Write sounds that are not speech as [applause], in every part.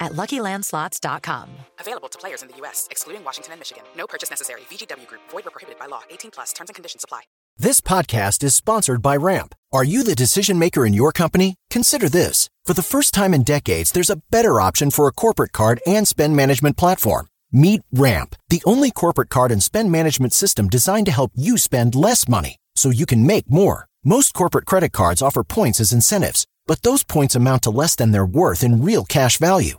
at LuckyLandSlots.com. Available to players in the U.S., excluding Washington and Michigan. No purchase necessary. VGW Group. Void where prohibited by law. 18 plus. Terms and conditions apply. This podcast is sponsored by Ramp. Are you the decision maker in your company? Consider this. For the first time in decades, there's a better option for a corporate card and spend management platform. Meet Ramp, the only corporate card and spend management system designed to help you spend less money so you can make more. Most corporate credit cards offer points as incentives, but those points amount to less than their worth in real cash value.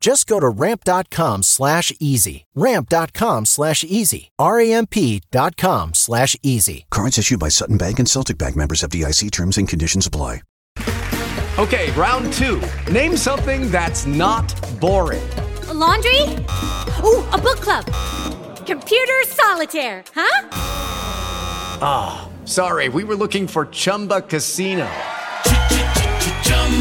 Just go to ramp.com slash easy. Ramp.com slash easy. R-A-M-P.com slash easy. Cards issued by Sutton Bank and Celtic Bank members of DIC terms and conditions apply. Okay, round two. Name something that's not boring. A laundry? Ooh, a book club. Computer solitaire, huh? Ah, oh, sorry, we were looking for Chumba Casino.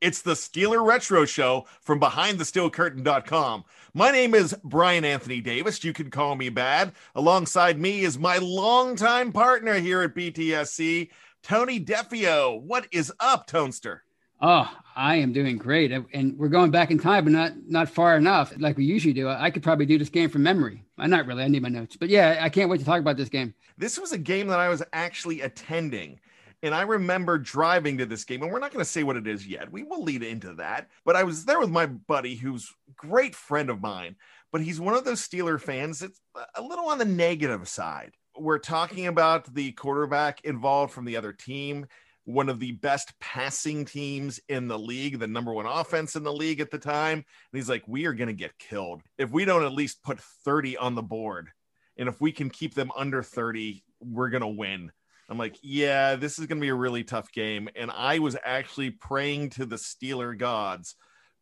it's the Steeler Retro Show from BehindTheSteelCurtain.com. My name is Brian Anthony Davis. You can call me Bad. Alongside me is my longtime partner here at BTSC, Tony Defeo. What is up, Tonester? Oh, I am doing great, and we're going back in time, but not not far enough, like we usually do. I could probably do this game from memory. I'm not really. I need my notes, but yeah, I can't wait to talk about this game. This was a game that I was actually attending and I remember driving to this game, and we're not going to say what it is yet. We will lead into that. But I was there with my buddy, who's great friend of mine, but he's one of those Steeler fans that's a little on the negative side. We're talking about the quarterback involved from the other team, one of the best passing teams in the league, the number one offense in the league at the time. And he's like, We are going to get killed if we don't at least put 30 on the board. And if we can keep them under 30, we're going to win. I'm like, yeah, this is going to be a really tough game. And I was actually praying to the Steeler gods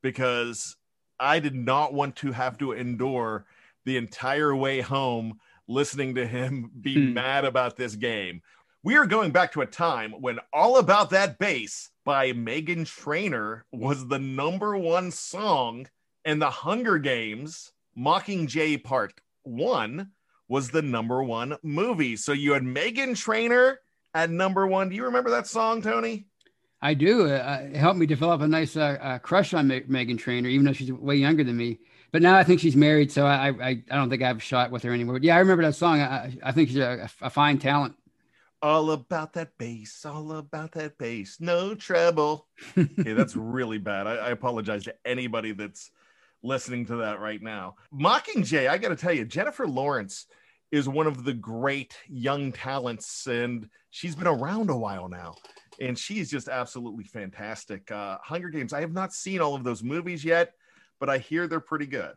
because I did not want to have to endure the entire way home listening to him [laughs] be hmm. mad about this game. We are going back to a time when All About That Bass by Meghan Trainor was the number one song, and the Hunger Games Mockingjay Part 1 was the number one movie. So you had Meghan Trainor at number one. Do you remember that song, Tony? I do. Uh, it helped me develop a nice uh, uh, crush on Me- Meghan Trainor, even though she's way younger than me. But now I think she's married, so I I, I don't think I have a shot with her anymore. But yeah, I remember that song. I, I think she's a, a fine talent. All about that bass, all about that bass, no trouble. [laughs] hey, that's really bad. I, I apologize to anybody that's listening to that right now. Mockingjay, I got to tell you, Jennifer Lawrence is one of the great young talents, and she's been around a while now. And she's just absolutely fantastic. Uh, Hunger Games, I have not seen all of those movies yet, but I hear they're pretty good.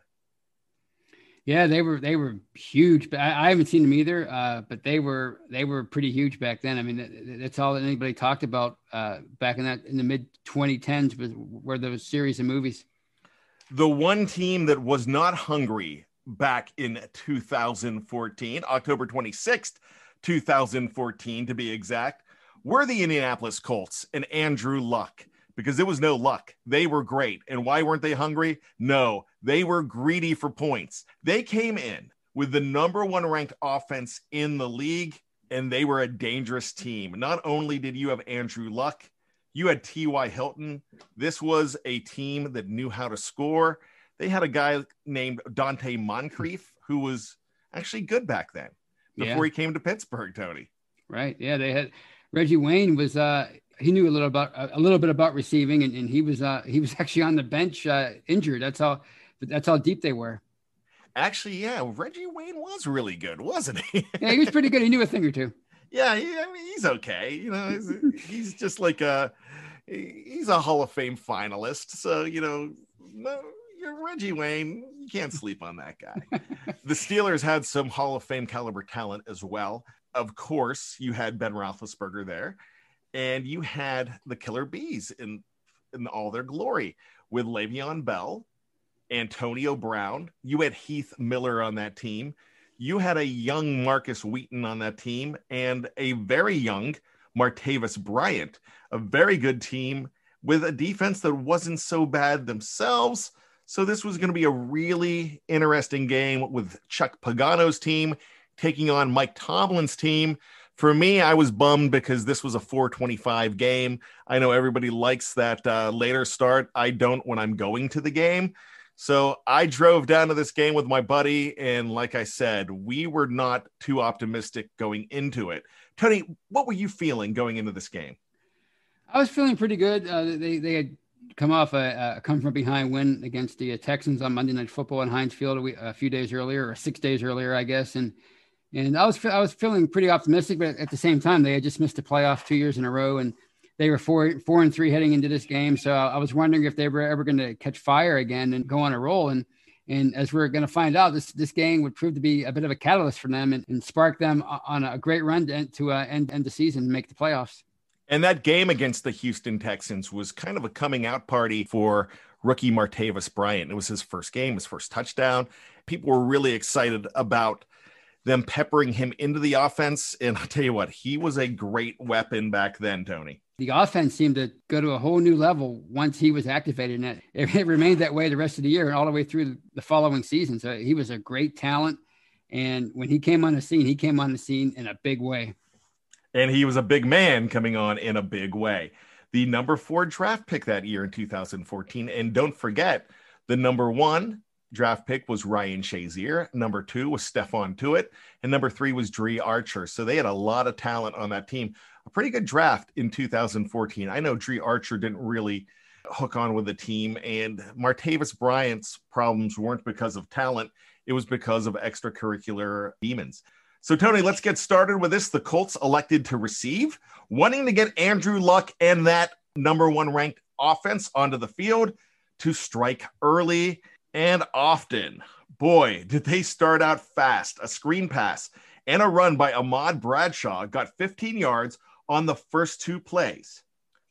Yeah, they were they were huge. But I, I haven't seen them either. Uh, but they were they were pretty huge back then. I mean, that's all that anybody talked about uh, back in that in the mid 2010s was were those series of movies. The one team that was not hungry back in 2014, October 26th, 2014 to be exact, were the Indianapolis Colts and Andrew Luck because it was no luck. They were great. And why weren't they hungry? No, they were greedy for points. They came in with the number one ranked offense in the league, and they were a dangerous team. Not only did you have Andrew Luck, you had T.Y. Hilton. This was a team that knew how to score. They had a guy named Donte Moncrief who was actually good back then before Yeah. he came to Pittsburgh, Tony. Right. Yeah. They had Reggie Wayne was uh he knew a little about a little bit about receiving and, and he was uh he was [laughs] actually on the bench uh injured. That's how that's how deep they were. Actually, yeah, Reggie Wayne was really good, wasn't he? Yeah, he was pretty good. He knew a thing or two. Yeah, he, I mean, he's okay. You know, he's, [laughs] he's just like a he's a Hall of Fame finalist. So you know, no, you're Reggie Wayne. You can't sleep on that guy. [laughs] the Steelers had some Hall of Fame caliber talent as well. Of course, you had Ben Roethlisberger there, and you had the Killer Bees in in all their glory with Le'Veon Bell, Antonio Brown. You had Heath Miller on that team. You had a young Markus Wheaton on that team and a very young Martavis Bryant, a very good team with a defense that wasn't so bad themselves. So this was going to be a really interesting game with Chuck Pagano's team taking on Mike Tomlin's team. For me, I was bummed because this was a 425 game. I know everybody likes that uh, later start. I don't when I'm going to the game. So I drove down to this game with my buddy. And like I said, we were not too optimistic going into it. Tony, what were you feeling going into this game? I was feeling pretty good. Uh, they they had come off a, a come from behind win against the uh, Texans on Monday Night Football in Heinz Field a, week, a few days earlier, or six days earlier, I guess. And and I was I was feeling pretty optimistic, but at the same time, they had just missed the playoff two years in a row, and they were four four and three heading into this game. So I was wondering if they were ever going to catch fire again and go on a roll. And and as we're going to find out, this this game would prove to be a bit of a catalyst for them and, and spark them on a great run to, to uh, end end the season and make the playoffs. And that game against the Houston Texans was kind of a coming out party for rookie Martavis Bryant. It was his first game, his first touchdown. People were really excited about them peppering him into the offense. And I'll tell you what, he was a great weapon back then, Tony. The offense seemed to go to a whole new level once he was activated, and it, it remained that way the rest of the year and all the way through the following season. So he was a great talent, and when he came on the scene, he came on the scene in a big way. And he was a big man coming on in a big way. The number four draft pick that year in 2014. And don't forget, the number one draft pick was Ryan Shazier. Number two was Stephon Tuitt. And number three was Dri Archer. So they had a lot of talent on that team. A pretty good draft in 2014. I know Dri Archer didn't really hook on with the team. And Martavis Bryant's problems weren't because of talent, it was because of extracurricular demons. So, Tony, let's get started with this. The Colts elected to receive, wanting to get Andrew Luck and that number one ranked offense onto the field to strike early and often. Boy, did they start out fast. A screen pass and a run by Ahmad Bradshaw got 15 yards on the first two plays.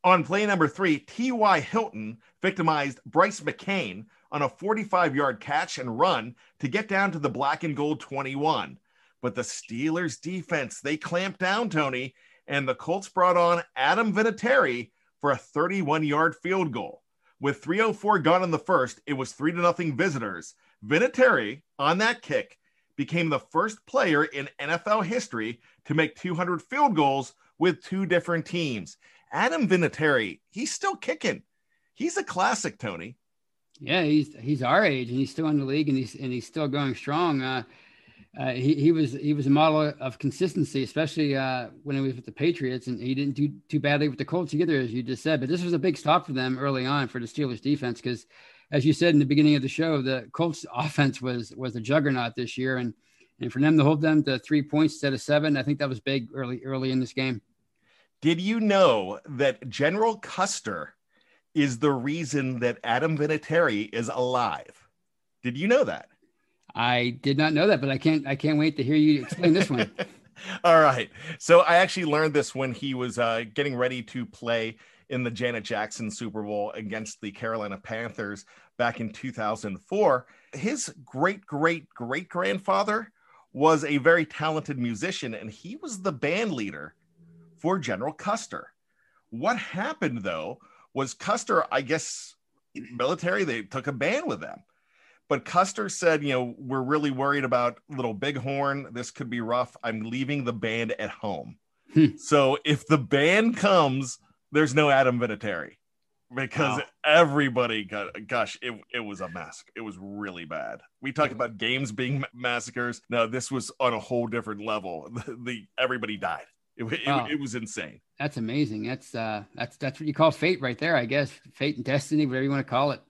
On play number three, T.Y. Hilton victimized Brice McCain on a 45 yard catch and run to get down to the black and gold 21. But the Steelers defense, they clamped down, Tony, and the Colts brought on Adam Vinatieri for a 31 yard field goal. With 304 gone in the first, it was 3 to nothing visitors. Vinatieri on that kick became the first player in NFL history to make 200 field goals with two different teams. Adam Vinatieri, he's still kicking. He's a classic, Tony. Yeah, he's he's our age and he's still in the league and he's and he's still going strong. Uh, uh, he, he was he was a model of consistency, especially uh, when he was with the Patriots, and he didn't do too badly with the Colts either, as you just said. But this was a big stop for them early on for the Steelers defense because, as you said in the beginning of the show, the Colts [laughs] offense was was a juggernaut this year, and and for them to hold them to three points instead of seven, I think that was big early early in this game. Did you know that General Custer is the reason that Adam Vinatieri is alive? Did you know that? I did not know that, but I can't I can't wait to hear you explain this one. [laughs] All right. So I actually learned this when he was uh, getting ready to play in the Janet Jackson Super Bowl against the Carolina Panthers back in 2004. His great great great grandfather was a very talented musician, and he was the band leader for General Custer. What happened though was Custer, I guess, military, they took a band with them. But Custer said, you know, we're really worried about Little Bighorn. This could be rough. I'm leaving the band at home. Hmm. so if the band comes, there's no Adam Vinatieri because Wow. everybody got gosh it, it was a massacre it was really bad we talked about games being massacres no this was on a whole different level [laughs] the, the everybody died it, it, Wow. it was insane That's amazing. That's uh, that's that's what you call fate right there, I guess. Fate and destiny, whatever you want to call it.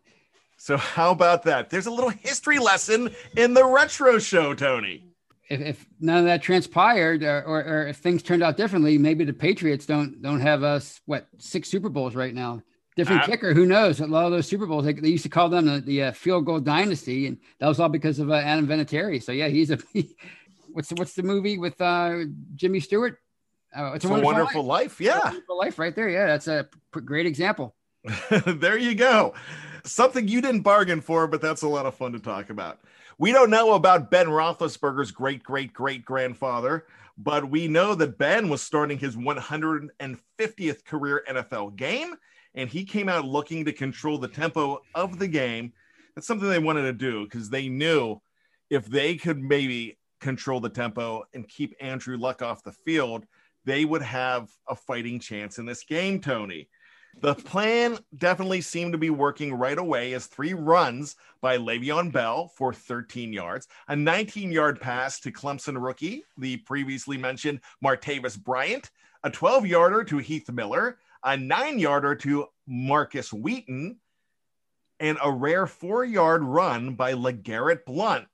so how about that there's a little history lesson in the retro show tony If, if none of that transpired, or, or, or if things turned out differently, maybe the Patriots don't don't have us what six Super Bowls right now. Different Uh, kicker, who knows? A lot of those Super Bowls, they, they used to call them the, the uh, field goal dynasty, and that was all because of uh, Adam Vinatieri. So yeah, he's a [laughs] what's the, what's the movie with uh, Jimmy Stewart? Uh, it's a wonderful, life, yeah Wonderful life right there. Yeah, that's a p- great example. [laughs] there you go. Something you didn't bargain for, but that's a lot of fun to talk about. We don't know about Ben Roethlisberger's great great great grandfather, but we know that Ben was starting his 150th career NFL game, and he came out looking to control the tempo of the game. That's something they wanted to do because they knew if they could maybe control the tempo and keep Andrew Luck off the field, they would have a fighting chance in this game, Tony. The plan definitely seemed to be working right away as three runs by Le'Veon Bell for 13 yards, a 19 yard pass to Clemson rookie, the previously mentioned Martavis Bryant, a 12 yarder to Heath Miller, a nine yarder to Markus Wheaton, and a rare four yard run by LeGarrette Blunt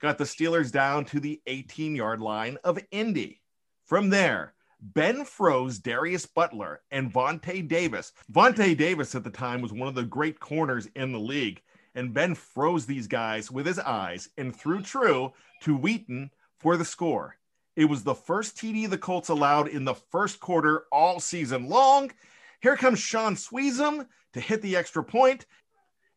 got the Steelers down to the 18 yard line of Indy. From there, Ben froze Darius Butler and Vontae Davis. Vontae Davis at the time was one of the great corners in the league, and Ben froze these guys with his eyes and threw true to Wheaton for the score. It was the first TD the Colts allowed in the first quarter all season long. Here comes Shaun Suisham to hit the extra point,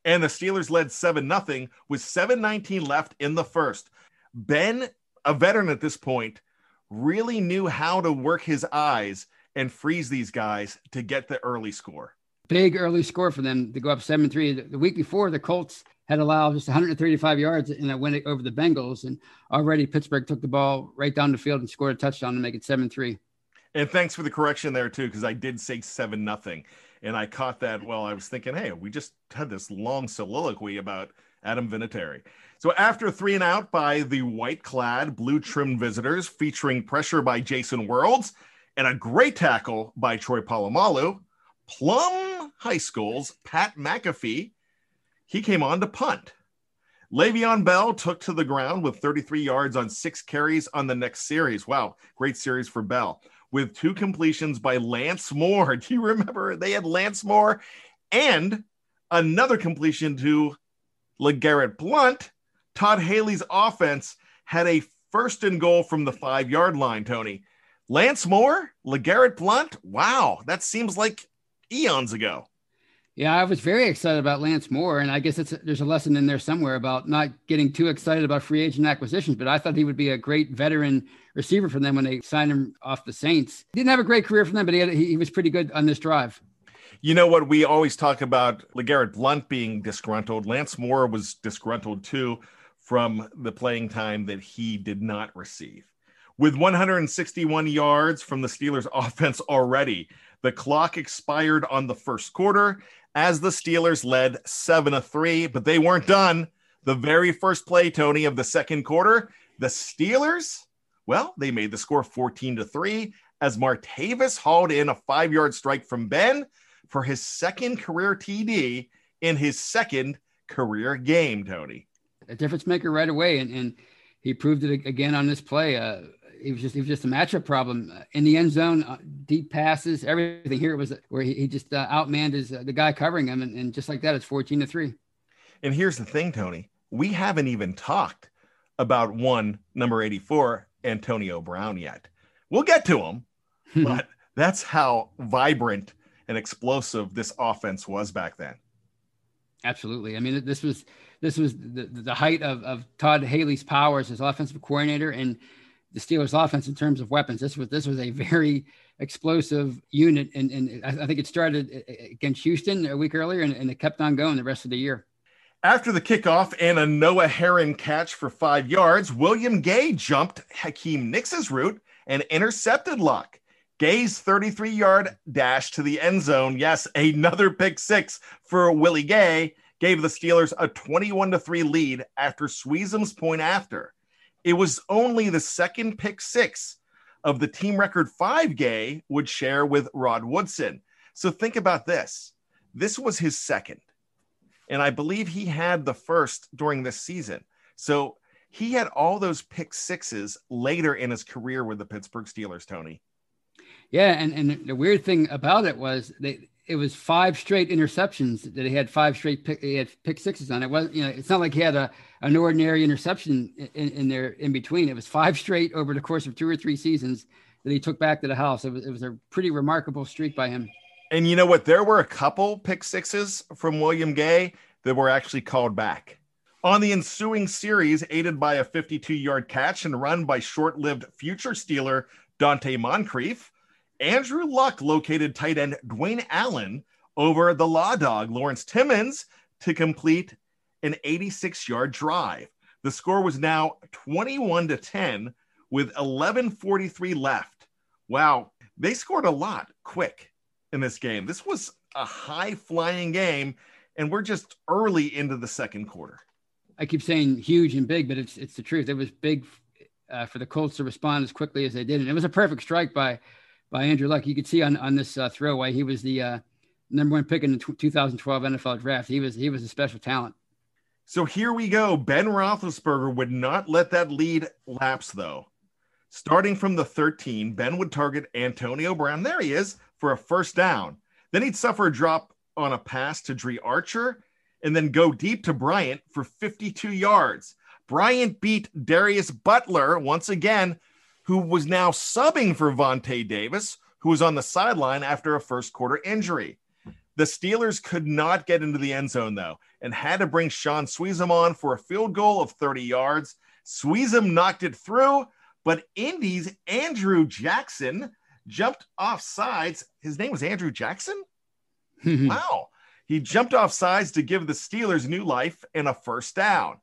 and the Steelers led 7 0 with 7:19 left in the first. Ben, a veteran at this point, really knew how to work his eyes and freeze these guys to get the early score. Big early score for them to go up 7 3. The, week before, the Colts had allowed just 135 yards in a win over the Bengals. And already Pittsburgh took the ball right down the field and scored a touchdown to make it 7 3. And thanks for the correction there too, because I did say seven nothing, and I caught that while I was thinking, hey, we just had this long soliloquy about Adam Vinatieri. So after three and out by the white-clad, blue-trimmed visitors, featuring pressure by Jason Worilds and a great tackle by Troy Polamalu, Plum High School's Pat McAfee, he came on to punt. Le'Veon Bell took to the ground with 33 yards on six carries on the next series. Wow, great series for Bell. With two completions by Lance Moore. [laughs] Do you remember they had Lance Moore and another completion to LeGarrette Blunt? Todd Haley's offense had a first and goal from the five yard line, Tony. Lance Moore, LeGarrette Blunt. Wow, that seems like eons ago. Yeah, I was very excited about Lance Moore, and I guess it's there's a lesson in there somewhere about not getting too excited about free agent acquisitions. But I thought he would be a great veteran receiver for them when they signed him off the Saints. He didn't have a great career for them, but he had, he, he was pretty good on this drive. You know what? We always talk about LeGarrette Blunt being disgruntled. Lance Moore was disgruntled too from the playing time that he did not receive. With 161 yards from the Steelers [laughs] offense already, the clock expired on the first quarter as the Steelers led 7 to 3, but they weren't done. The very first play, Tony, of the second quarter, the Steelers, well, they made the score 14 to 3 as Martavis hauled in a five yard strike from Ben for his second career TD in his second career game, Tony. A difference maker right away, and, and he proved it again on this play. Uh, he was just he was just a matchup problem uh, in the end zone, uh, deep passes, everything. Here it was where he, he just uh, outmanned his uh, the guy covering him, and, and just like that, it's fourteen to three. And here's the thing, Tony. We haven't even talked about one number 84, Antonio Brown yet. We'll get to him, [laughs] but that's how vibrant and explosive this offense was back then. Absolutely. I mean, this was this was the, the height of, of Todd Haley's powers as offensive coordinator and the Steelers' offense in terms of weapons. This was this was a very explosive unit, and, and I think it started against Houston a week earlier, and, and it kept on going the rest of the year. After the kickoff and a Noah Herron catch for five yards, William Gay jumped Hakeem Nicks's route and intercepted Luck. Gay's 33 yard dash to the end zone, yes, another pick six for Willie Gay, gave the Steelers a 21 to 3 lead after Suisham's point after. It was only the second pick six of the team record five Gay would share with Rod Woodson. So think about this this was his second. And I believe he had the first during this season. So he had all those pick sixes later in his career with the Pittsburgh Steelers, Tony. Yeah, and, and the weird thing about it was they it was five straight interceptions that he had five straight pick he had pick sixes on. It wasn't you know it's not like he had a an ordinary interception in, in there in between. It was five straight over the course of two or three seasons that he took back to the house. It was it was a pretty remarkable streak by him. And you know what? There were a couple pick sixes from William Gay that were actually called back. On the ensuing series, aided by a 52 yard catch and run by short lived future Steeler Donte Moncrief, Andrew Luck located tight end Dwayne Allen over the Law Dog Lawrence Timmons to complete an 86 yard drive. The score was now 21 to 10 with 11:43 left. Wow, they scored a lot quick in this game. This was a high flying game and we're just early into the second quarter. I keep saying huge and big, but it's it's the truth. It was big uh, for the Colts to respond as quickly as they did, and it was a perfect strike by by Andrew Luck. You could see on on this uh, throwaway, he was the uh, number one pick in the t- 2012 NFL draft. He was he was a special talent. So here we go. Ben Roethlisberger would not let that lead lapse, though. Starting from the 13, Ben would target Antonio Brown. There he is for a first down. Then he'd suffer a drop on a pass to Dri Archer and then go deep to Bryant for 52 yards. Bryant beat Darius Butler once again who was now subbing for Vontae Davis, who was on the sideline after a first quarter injury. The Steelers could not get into the end zone, though, and had to bring Shaun Suisham on for a field goal of 30 yards. Suisham knocked it through, but Indy's Andrew Jackson jumped off sides. His name was Andrew Jackson? [laughs] wow. He jumped off sides to give the Steelers new life and a first down.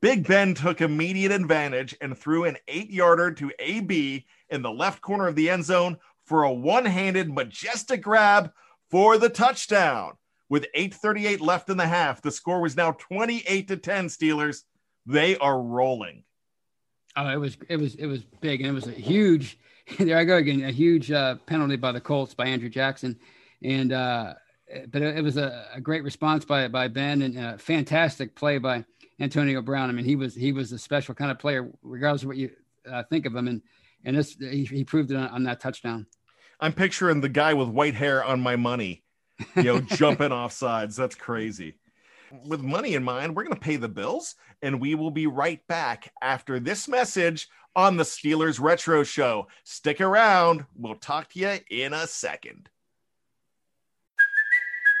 Big Ben took immediate advantage and threw an eight yarder to AB in the left corner of the end zone for a one handed majestic grab for the touchdown. With 8:38 left in the half, the score was now 28 to 10 Steelers. They are rolling. Oh, it was it was it was big and it was a huge [laughs] there I go again, a huge uh, penalty by the Colts by Andrew Jackson. And uh but it, was a, a, great response by by Ben and a fantastic play by Antonio Brown. I mean, he was he was a special kind of player, regardless of what you uh, think of him, and and this he, he proved it on, on, that touchdown. I'm picturing the guy with white hair on my money, you know, [laughs] jumping off sides. That's crazy. With money in mind, we're going to pay the bills, and we will be right back after this message on the Steelers Retro Show. Stick around. We'll talk to you in a second.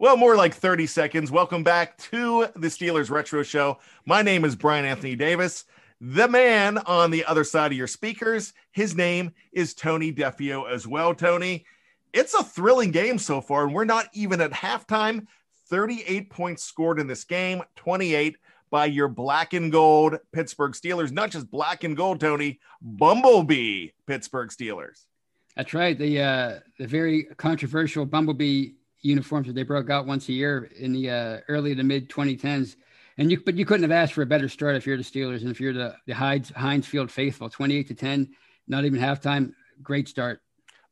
Well, more like 30 seconds. Welcome back to the Steelers Retro Show. My name is Brian Anthony Davis. The man on the other side of your speakers, his name is Tony Defeo as well. Tony, it's a thrilling game so far, and we're not even at halftime. 38 points scored in this game, 28 by your black and gold Pittsburgh Steelers. Not just black and gold, Tony, Bumblebee Pittsburgh Steelers. That's right. The uh, the very controversial Bumblebee uniforms that they broke out once a year in the uh, early to mid 2010s. And you, but you couldn't have asked for a better start if you're the Steelers and if you're the, the Heinz, Heinz Field faithful, 28 to 10, not even halftime. Great start.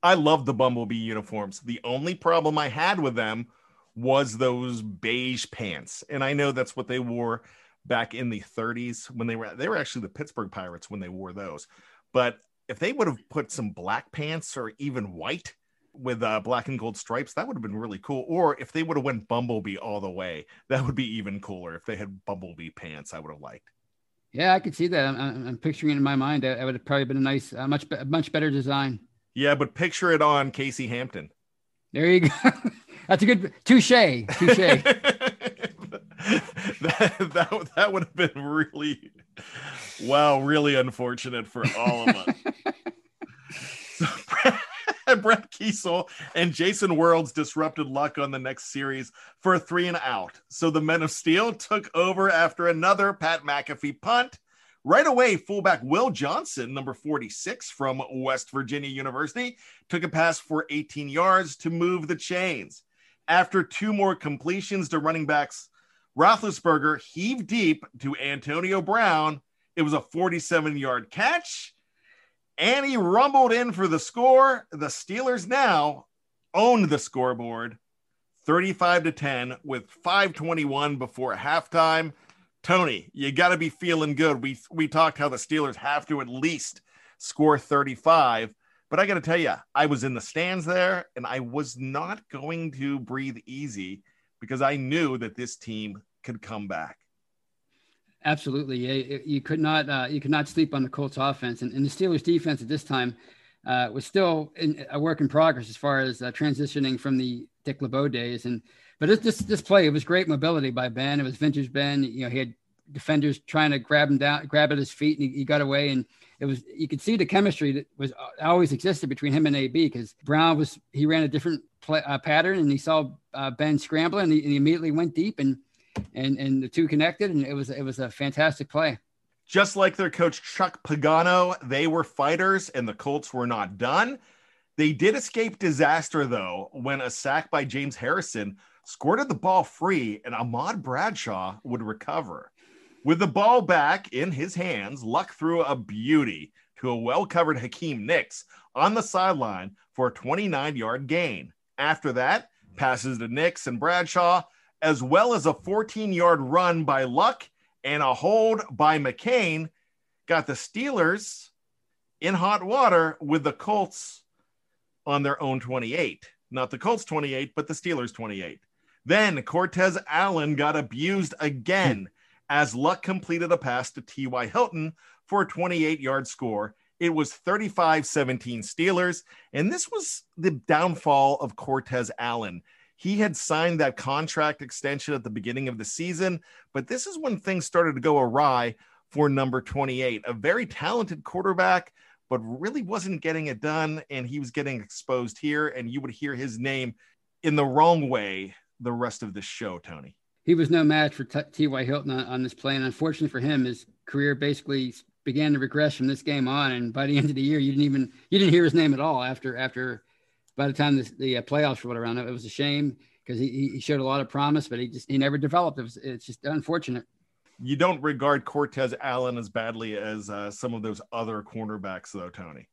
I love the Bumblebee uniforms. The only problem I had with them was those beige pants. And I know that's what they wore back in the 30s when they were they were actually the Pittsburgh Pirates when they wore those. But if they would have put some black pants or even white with uh, black and gold stripes, that would have been really cool. Or if they would have went Bumblebee all the way, that would be even cooler. If they had Bumblebee pants, I would have liked. Yeah, I could see that. I'm, I'm picturing it in my mind. It would have probably been a nice, uh, much, much better design. Yeah, but picture it on Casey Hampton. There you go. [laughs] That's a good touche. Touche. [laughs] that, that that would have been really, wow, really unfortunate for all of us. [laughs] [laughs] Brett Keisel and Jason Worilds disrupted luck on the next series for a three and out. So the Men of Steel took over after another Pat McAfee punt. Right away, fullback Will Johnson, number 46 from West Virginia University, took a pass for 18 yards to move the chains. After two more completions to running backs, Roethlisberger heaved deep to Antonio Brown. It was a 47 yard catch and he rumbled in for the score. The Steelers now owned the scoreboard 35 to 10 with 521 before halftime. Tony, you got to be feeling good. We we talked how the Steelers have to at least score 35, but I got to tell you, I was in the stands there and I was not going to breathe easy because I knew that this team could come back. Absolutely. You could not uh, you could not sleep on the Colts offense, and, and the Steelers defense at this time uh, was still in, a work in progress as far as uh, transitioning from the Dick LeBeau days. And but this, this this play it was great mobility by Ben. It was vintage Ben. You know he had defenders trying to grab him down, grab at his feet, and he, he got away. And it was you could see the chemistry that was uh, always existed between him and AB because Brown was he ran a different play, uh, pattern, and he saw uh, Ben scrambling, and he, and he immediately went deep and and and the two connected, and it was it was a fantastic play. Just like their coach Chuck Pagano, they were fighters, and the Colts were not done. They did escape disaster though when a sack by James Harrison squirted the ball free, and Ahmad Bradshaw would recover. With the ball back in his hands, Luck threw a beauty to a well covered Hakeem Nicks on the sideline for a 29 yard gain. After that, passes to Nicks and Bradshaw as well as a 14 yard run by Luck and a hold by McCain, got the Steelers in hot water with the Colts on their own 28. Not the Colts 28, but the Steelers 28. Then Cortez Allen got abused again as Luck completed a pass to T.Y. Hilton for a 28 yard score. It was 35 17 Steelers. And this was the downfall of Cortez Allen. He had signed that contract extension at the beginning of the season, but this is when things started to go awry for number 28, a very talented quarterback, but really wasn't getting it done. And he was getting exposed here, and you would hear his name in the wrong way the rest of the show, Tony. He was no match for T.Y. Hilton on, on this play. And unfortunately for him, his career basically began to regress from this game on. And by the end of the year, you didn't even you didn't hear his name at all after after by the time the, the uh, playoffs rolled around, it was a shame because he, he showed a lot of promise, but he just he never developed. It was, it's just unfortunate. You don't regard Cortez Allen as badly as uh, some of those other cornerbacks, though, Tony.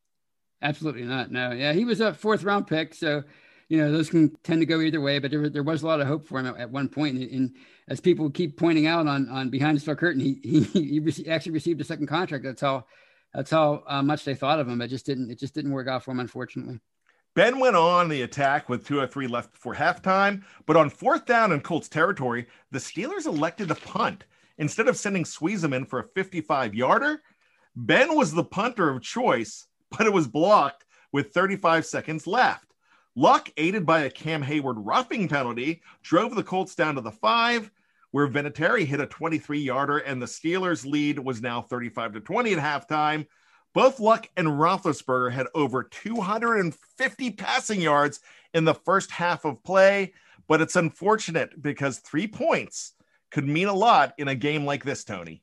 Absolutely not. No, yeah, he was a fourth round pick, so you know those can tend to go either way. But there, there was a lot of hope for him at, at one point, and, and, as people keep pointing out on on behind the steel curtain, he he, [laughs] he actually received a second contract. That's how that's how uh, much they thought of him. It just didn't it just didn't work out for him, unfortunately. Ben went on the attack with two or three left before halftime, but on fourth down in Colts territory, the Steelers elected to punt. Instead of sending Suisham for a 55 yarder, Ben was the punter of choice, but it was blocked with 35 seconds left. Luck, aided by a Cam Heyward roughing penalty, drove the Colts down to the five, where Vinatieri hit a 23 yarder, and the Steelers' lead was now 35 to 20 at halftime. Both Luck and Roethlisberger had over 250 passing yards in the first half of play, but it's unfortunate because three points could mean a lot in a game like this, Tony.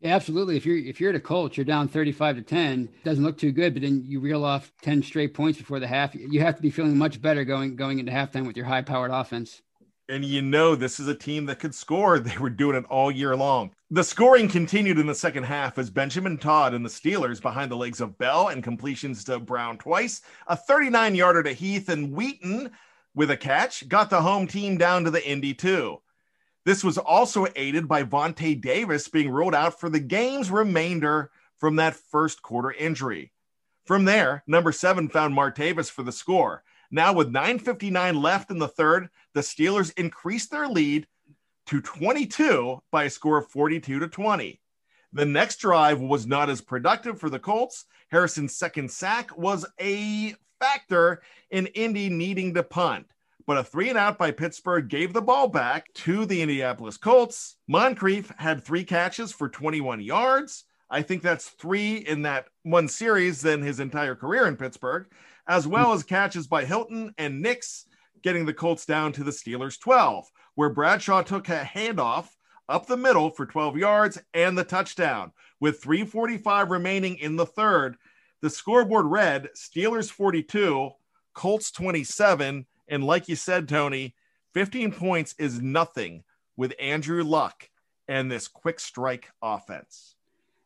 Yeah, absolutely. If you're if you're at a Colts, you're down 35 to 10. Doesn't look too good, but then you reel off 10 straight points before the half. You have to be feeling much better going going into halftime with your high powered offense and you know this is a team that could score. [laughs] They were doing it all year long. The scoring continued in the second half as Benjamin Todd and the Steelers behind the legs of Bell and completions to Brown twice, a 39 yarder to Heath and Wheaton with a catch, got the home team down to the Indy 2. This was also aided by Vontae Davis being ruled out for the game's remainder from that first quarter injury. From there, number seven found Martavis for the score. Now, with 9.59 left in the third, the Steelers increased their lead to 22 by a score of 42 to 20. The next drive was not as productive for the Colts. Harrison's second sack was a factor in Indy needing to punt. But a three and out by Pittsburgh gave the ball back to the Indianapolis Colts. Moncrief had three catches for 21 yards. I think that's three in that one series than his entire career in Pittsburgh, as well hmm. as catches by Hilton and Nicks, getting the Colts down to the Steelers 12, where Bradshaw took a handoff up the middle for 12 yards and the touchdown. With 345 remaining in the third, the scoreboard read Steelers 42, Colts 27. And like you said, Tony, 15 points is nothing with Andrew Luck and this quick strike offense.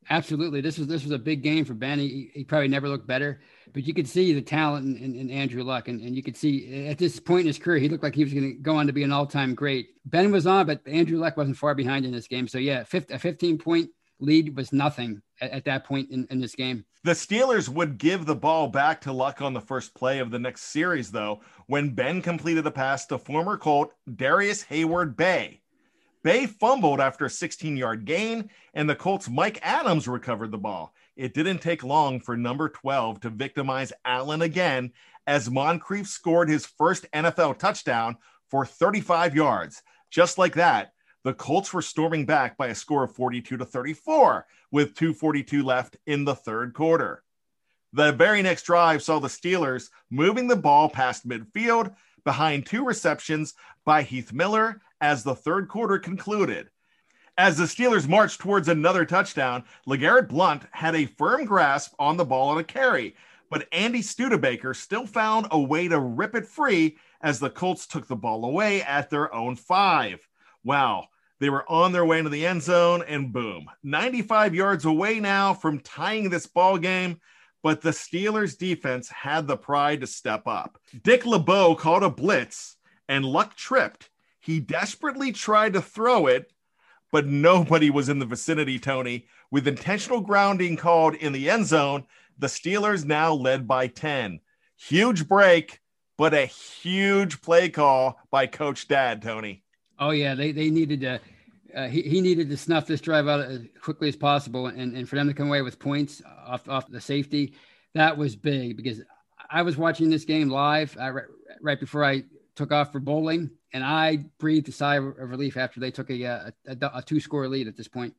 Absolutely, this was this was a big game for Ben. He, he probably never looked better, but you could see the talent in, in, in Andrew Luck, and, and you could see eh, at this point in his career, he looked like he was going to go on to be an all-time great. Ben was on, but Andrew Luck wasn't far behind in this game. So yeah, 50, a 15 point lead was nothing at, at that point in, in this game. The Steelers would give the ball back to Luck on the first play of the next series, though, when Ben completed a pass to former Colt Darius Heyward-Bey. Bey fumbled after a 16 yard gain, and the Colts' Mike Adams recovered the ball. It didn't take long for number 12 to victimize Allen again as Moncrief scored his first NFL touchdown for 35 yards. Just like that, the Colts were storming back by a score of 42 to 34 with 242 left in the third quarter. The very next drive saw the Steelers moving the ball past midfield behind two receptions by Heath Miller as the third quarter concluded. As the Steelers marched towards another touchdown, LeGarrette Blunt had a firm grasp on the ball on a carry, but Andy Studebaker still found a way to rip it free as the Colts took the ball away at their own five. Wow, they were on their way into the end zone, and boom, 95 yards away now from tying this ball game. But the Steelers defense had the pride to step up. Dick LeBeau called a blitz, and Luck tripped he desperately tried to throw it, but nobody was in the vicinity, Tony. With intentional grounding called in the end zone, the Steelers now led by 10. Huge break, but a huge play call by Coach Dad, Tony. Oh, yeah. They, they needed to. Uh, he, he needed to snuff this drive out as quickly as possible and, and for them to come away with points off, off the safety that was big because i was watching this game live uh, right, right before i took off for bowling, and I breathed a sigh of relief after they took a, a, a, a two score lead at this point.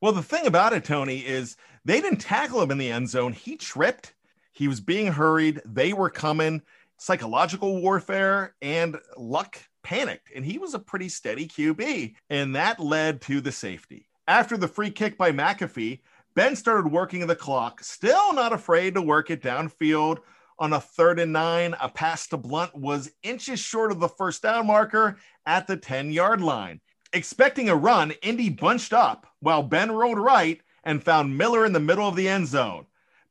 Well, the thing about it, Tony, is they didn't tackle him in the end zone. He tripped. He was being hurried. They were coming. Psychological warfare and luck panicked, and he was a pretty steady QB, and that led to the safety. After the free kick by McAfee, Ben started working the clock, still not afraid to work it downfield on a third and nine. A pass to Blunt was inches short of the first down marker at the 10 yard line. Expecting a run, Indy bunched up while Ben rolled right and found Miller in the middle of the end zone.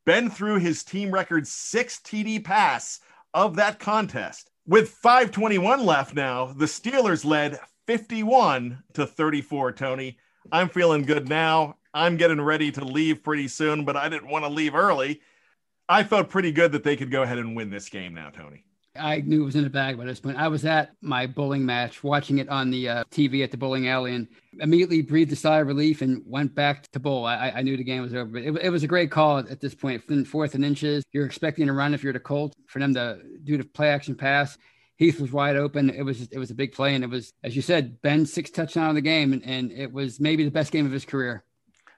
Ben threw his team record six TD pass of that contest. With 521 left now, the Steelers led 51 to 34, Tony. I'm feeling good now. I'm getting ready to leave pretty soon, but I didn't want to leave early. I felt pretty good that they could go ahead and win this game now, Tony. I knew it was in the bag by this point. I was at my bowling match, watching it on the uh, TV at the bowling alley, and immediately breathed a sigh of relief and went back to bowl. I, I knew the game was over, but it, it, was a great call at this point. Fourth and inches, you're expecting a run if you're the Colts for them to do the play action pass. Heath was wide open. It was it was a big play, and it was as you said, Ben six touchdown of the game, and, and it was maybe the best game of his career.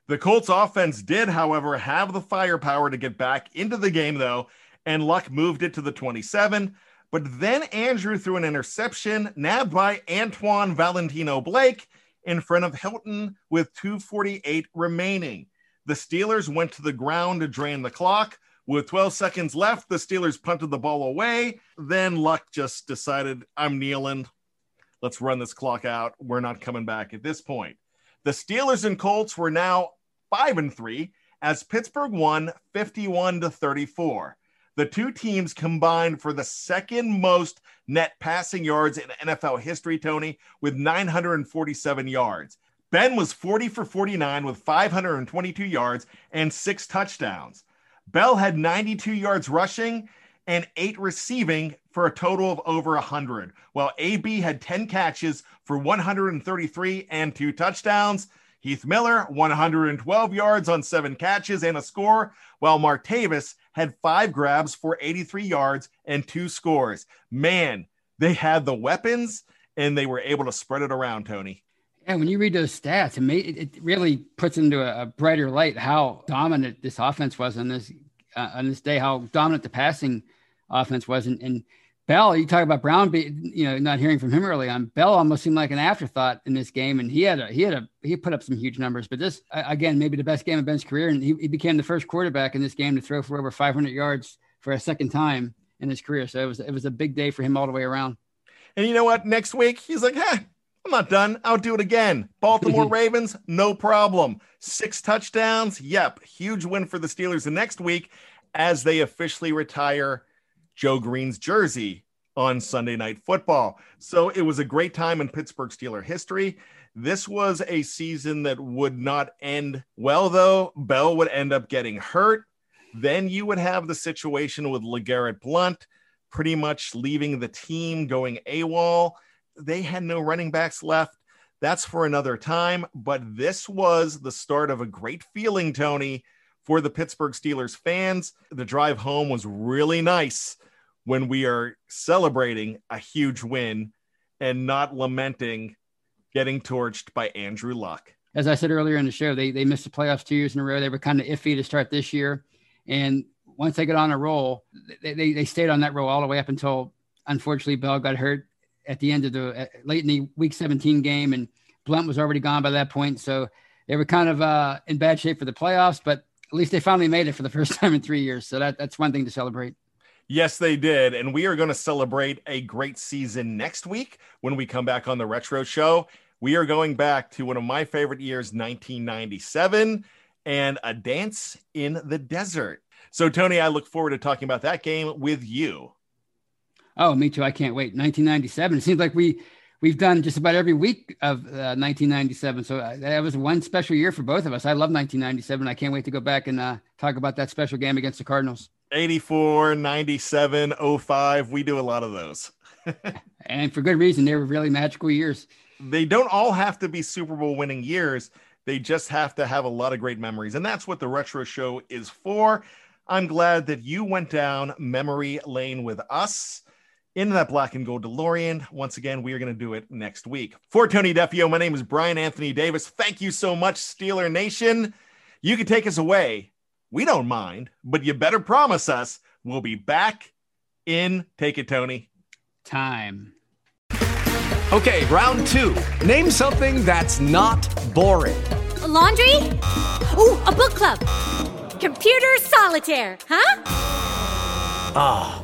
The Colts offense did, however, have the firepower to get back into the game, though, and Luck moved it to the 27. But then Andrew threw an interception nabbed by Antwon Valentino Blake in front of Hilton with 248 remaining. The Steelers went to the ground to drain the clock. With 12 seconds left, the Steelers punted the ball away. Then Luck just decided, I'm kneeling. Let's run this clock out. We're not coming back at this point. The Steelers and Colts were now five and three as Pittsburgh won 51 to 34. The two teams combined for the second most net passing yards in NFL history, Tony, with 947 yards. Ben was 40 for 49 with 522 yards and six touchdowns. Bell had 92 yards rushing and eight receiving for a total of over 100, while AB had 10 catches for 133 and two touchdowns. Heath Miller, 112 yards on seven catches and a score, while Martavis had five grabs for 83 yards and two scores. Man, they had the weapons and they were able to spread it around, Tony. Yeah, when you read those stats, it, may, it really puts into a, a, brighter light how dominant this offense was on this uh, on this day. How dominant the passing offense was, and, and Bell. You talk about Brown, be, you know, not hearing from him early on. Bell almost seemed like an afterthought in this game, and he had a he had a he put up some huge numbers. But this again, maybe the best game of Ben's career, and he, he became the first quarterback in this game to throw for over 500 yards for a second time in his career. So it was it was a big day for him all the way around. And you know what? Next week he's like, "Hey, I'm not done. I'll do it again. Baltimore [laughs] Ravens, no problem. Six touchdowns. Yep. Huge win for the Steelers the next week as they officially retire Joe Greene's jersey on Sunday Night Football. So it was a great time in Pittsburgh Steeler history. This was a season that would not end well, though. Bell would end up getting hurt. Then you would have the situation with LeGarrette Blunt pretty much leaving the team, going AWOL they had no running backs left. That's for another time. But this was the start of a great feeling, Tony, for the Pittsburgh Steelers fans. The drive home was really nice when we are celebrating a huge win and not lamenting getting torched by Andrew Luck. As I said earlier in the show, they, they missed the playoffs two years in a row. They were kind of iffy to start this year. And once they got on a roll, they, they, they stayed on that roll all the way up until unfortunately Bell got hurt at the end of the late in the week 17 game, and Blunt was already gone by that point. So they were kind of uh, in bad shape for the playoffs, but at least they finally made it for the first [laughs] time in three years. So that, that's one thing to celebrate. Yes, they did. And we are going to celebrate a great season next week when we come back on the Retro Show. We are going back to one of my favorite years, 1997, and a dance in the desert. So, Tony, I look forward to talking about that game with you. Oh, me too. I can't wait. 1997. It seems like we we've done just about every week of uh, 1997. So uh, that was one special year for both of us. I love 1997. I can't wait to go back and uh, talk about that special game against the Cardinals. 84, 97, 05. We do a lot of those. [laughs] and for good reason. They were really magical years. They don't all have to be Super Bowl winning years. They just have to have a lot of great memories. And that's what the Retro Show is for. I'm glad that you went down memory lane with us in that black and gold DeLorean. Once again, we are going to do it next week. For Tony Defeo, my name is Brian Anthony Davis. Thank you so much, Steeler Nation. You can take us away. We don't mind, but you better promise us we'll be back in Take It, Tony. Time. Okay, round two. Name something that's not boring. A laundry? Ooh, a book club. Computer solitaire, huh? Ah.